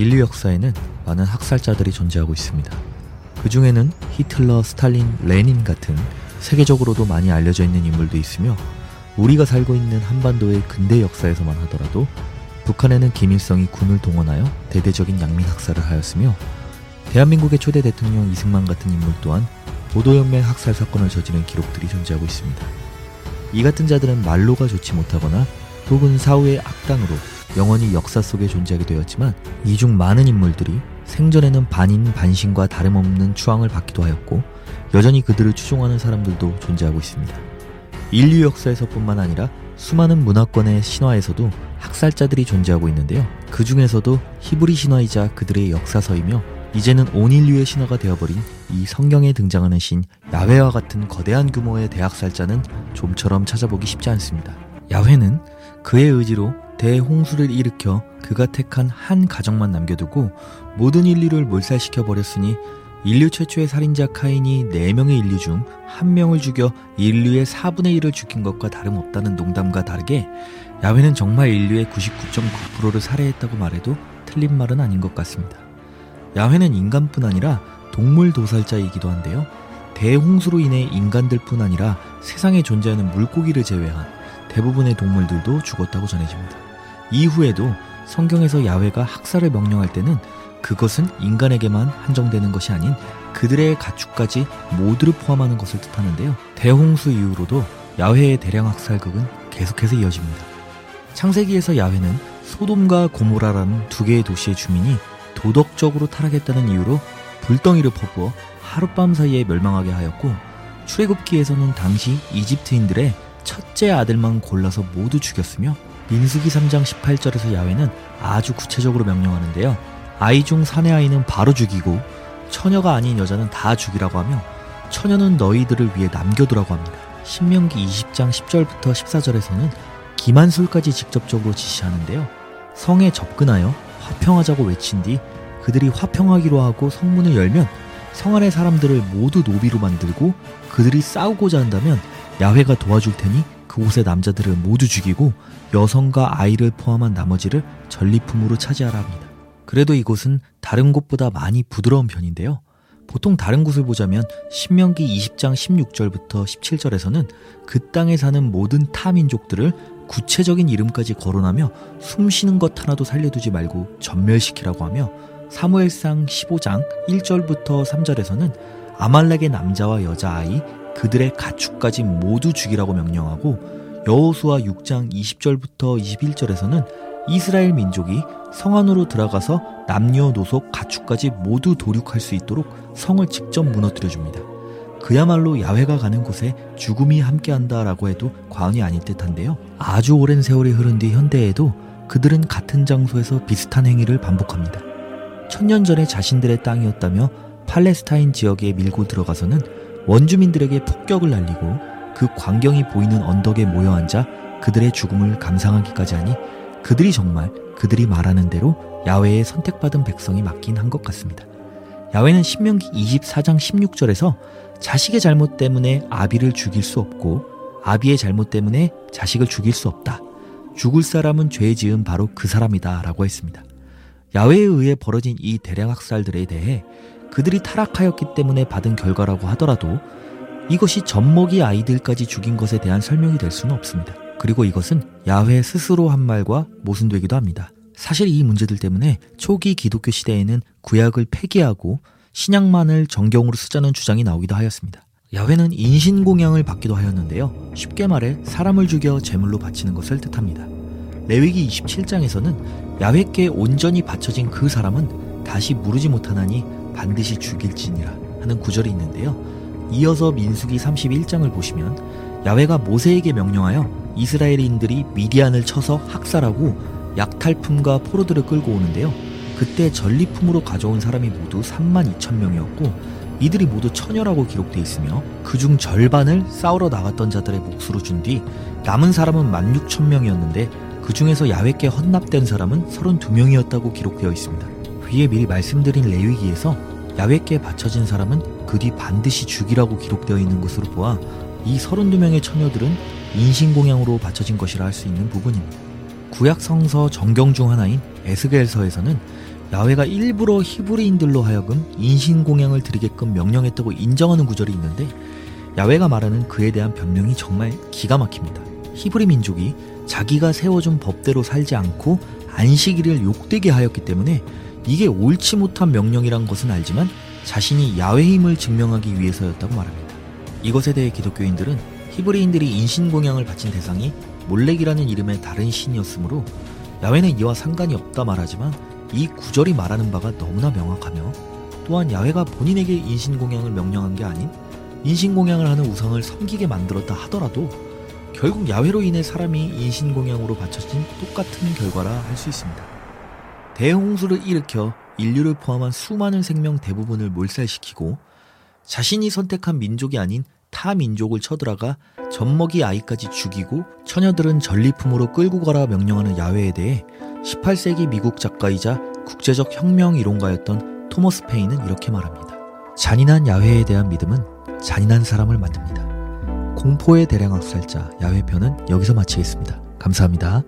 인류 역사에는 많은 학살자들이 존재하고 있습니다. 그 중에는 히틀러, 스탈린, 레닌 같은 세계적으로도 많이 알려져 있는 인물도 있으며 우리가 살고 있는 한반도의 근대 역사에서만 하더라도 북한에는 김일성이 군을 동원하여 대대적인 양민 학살을 하였으며 대한민국의 초대 대통령 이승만 같은 인물 또한 보도연맹 학살 사건을 저지른 기록들이 존재하고 있습니다. 이 같은 자들은 말로가 좋지 못하거나 혹은 사후의 악당으로 영원히 역사 속에 존재하게 되었지만 이 중 많은 인물들이 생전에는 반인 반신과 다름없는 추앙을 받기도 하였고 여전히 그들을 추종하는 사람들도 존재하고 있습니다. 인류 역사에서뿐만 아니라 수많은 문화권의 신화에서도 학살자들이 존재하고 있는데요. 그 중에서도 히브리 신화이자 그들의 역사서이며 이제는 온 인류의 신화가 되어버린 이 성경에 등장하는 신 야훼와 같은 거대한 규모의 대학살자는 좀처럼 찾아보기 쉽지 않습니다. 야훼는 그의 의지로 대홍수를 일으켜 그가 택한 한 가정만 남겨두고 모든 인류를 몰살시켜 버렸으니 인류 최초의 살인자 카인이 4명의 인류 중 1명을 죽여 인류의 4분의 1을 죽인 것과 다름없다는 농담과 다르게 야훼는 정말 인류의 99.9%를 살해했다고 말해도 틀린 말은 아닌 것 같습니다. 야훼는 인간뿐 아니라 동물 도살자이기도 한데요. 대홍수로 인해 인간들뿐 아니라 세상에 존재하는 물고기를 제외한 대부분의 동물들도 죽었다고 전해집니다. 이후에도 성경에서 야훼가 학살을 명령할 때는 그것은 인간에게만 한정되는 것이 아닌 그들의 가축까지 모두를 포함하는 것을 뜻하는데요. 대홍수 이후로도 야훼의 대량 학살극은 계속해서 이어집니다. 창세기에서 야훼는 소돔과 고모라라는 두 개의 도시의 주민이 도덕적으로 타락했다는 이유로 불덩이를 퍼부어 하룻밤 사이에 멸망하게 하였고 출애굽기에서는 당시 이집트인들의 첫째 아들만 골라서 모두 죽였으며 민수기 3장 18절에서 야훼는 아주 구체적으로 명령하는데요. 아이 중 사내 아이는 바로 죽이고 처녀가 아닌 여자는 다 죽이라고 하며 처녀는 너희들을 위해 남겨두라고 합니다. 신명기 20장 10절부터 14절에서는 기만술까지 직접적으로 지시하는데요. 성에 접근하여 화평하자고 외친 뒤 그들이 화평하기로 하고 성문을 열면 성 안의 사람들을 모두 노비로 만들고 그들이 싸우고자 한다면 야훼가 도와줄 테니 그곳의 남자들을 모두 죽이고 여성과 아이를 포함한 나머지를 전리품으로 차지하라 합니다. 그래도 이곳은 다른 곳보다 많이 부드러운 편인데요. 보통 다른 곳을 보자면 신명기 20장 16절부터 17절에서는 그 땅에 사는 모든 타민족들을 구체적인 이름까지 거론하며 숨쉬는 것 하나도 살려두지 말고 전멸시키라고 하며 사무엘상 15장 1절부터 3절에서는 아말렉의 남자와 여자아이 그들의 가축까지 모두 죽이라고 명령하고 여호수아 6장 20절부터 21절에서는 이스라엘 민족이 성 안으로 들어가서 남녀노소 가축까지 모두 도륙할 수 있도록 성을 직접 무너뜨려 줍니다. 그야말로 야훼가 가는 곳에 죽음이 함께한다라고 해도 과언이 아닐 듯한데요. 아주 오랜 세월이 흐른 뒤 현대에도 그들은 같은 장소에서 비슷한 행위를 반복합니다. 천년 전에 자신들의 땅이었다며 팔레스타인 지역에 밀고 들어가서는 원주민들에게 폭격을 날리고 그 광경이 보이는 언덕에 모여 앉아 그들의 죽음을 감상하기까지 하니 그들이 정말 그들이 말하는 대로 야훼의 선택받은 백성이 맞긴 한 것 같습니다. 야훼는 신명기 24장 16절에서 자식의 잘못 때문에 아비를 죽일 수 없고 아비의 잘못 때문에 자식을 죽일 수 없다. 죽을 사람은 죄 지은 바로 그 사람이다 라고 했습니다. 야훼에 의해 벌어진 이 대량 학살들에 대해 그들이 타락하였기 때문에 받은 결과라고 하더라도 이것이 젖먹이 아이들까지 죽인 것에 대한 설명이 될 수는 없습니다. 그리고 이것은 야훼 스스로 한 말과 모순되기도 합니다. 사실 이 문제들 때문에 초기 기독교 시대에는 구약을 폐기하고 신약만을 정경으로 쓰자는 주장이 나오기도 하였습니다. 야훼는 인신공양을 받기도 하였는데요. 쉽게 말해 사람을 죽여 제물로 바치는 것을 뜻합니다. 레위기 27장에서는 야훼께 온전히 바쳐진 그 사람은 다시 무르지 못하나니 반드시 죽일지니라 하는 구절이 있는데요. 이어서 민수기 31장을 보시면 야훼가 모세에게 명령하여 이스라엘인들이 미디안을 쳐서 학살하고 약탈품과 포로들을 끌고 오는데요. 그때 전리품으로 가져온 사람이 모두 3만 2천 명이었고 이들이 모두 처녀라고 기록되어 있으며 그중 절반을 싸우러 나갔던 자들의 몫으로 준 뒤 남은 사람은 1만 6천 명이었는데 그 중에서 야훼께 헌납된 사람은 32명이었다고 기록되어 있습니다. 위에 미리 말씀드린 레위기에서 야훼께 바쳐진 사람은 그 뒤 반드시 죽이라고 기록되어 있는 것으로 보아 이 32명의 처녀들은 인신공양으로 바쳐진 것이라 할 수 있는 부분입니다. 구약 성서 정경 중 하나인 에스겔서에서는 야훼가 일부러 히브리인들로 하여금 인신공양을 드리게끔 명령했다고 인정하는 구절이 있는데 야훼가 말하는 그에 대한 변명이 정말 기가 막힙니다. 히브리 민족이 자기가 세워준 법대로 살지 않고 안식일을 욕되게 하였기 때문에 이게 옳지 못한 명령이란 것은 알지만 자신이 힘을 증명하기 위해서였다고 말합니다. 이것에 대해 기독교인들은 히브리인들이 인신공양을 바친 대상이 몰렉이라는 이름의 다른 신이었으므로 야훼는 이와 상관이 없다 말하지만 이 구절이 말하는 바가 너무나 명확하며 또한 야훼가 본인에게 인신공양을 명령한 게 아닌 인신공양을 하는 우상을 섬기게 만들었다 하더라도 결국 야훼로 인해 사람이 인신공양으로 바쳐진 똑같은 결과라 할 수 있습니다. 대홍수를 일으켜 인류를 포함한 수많은 생명 대부분을 몰살시키고 자신이 선택한 민족이 아닌 타 민족을 쳐들어가 젖먹이 아이까지 죽이고 처녀들은 전리품으로 끌고 가라 명령하는 야훼에 대해 18세기 미국 작가이자 국제적 혁명 이론가였던 토머스 페인은 이렇게 말합니다. 잔인한 야훼에 대한 믿음은 잔인한 사람을 만듭니다. 공포의 대량 학살자 야훼편은 여기서 마치겠습니다. 감사합니다.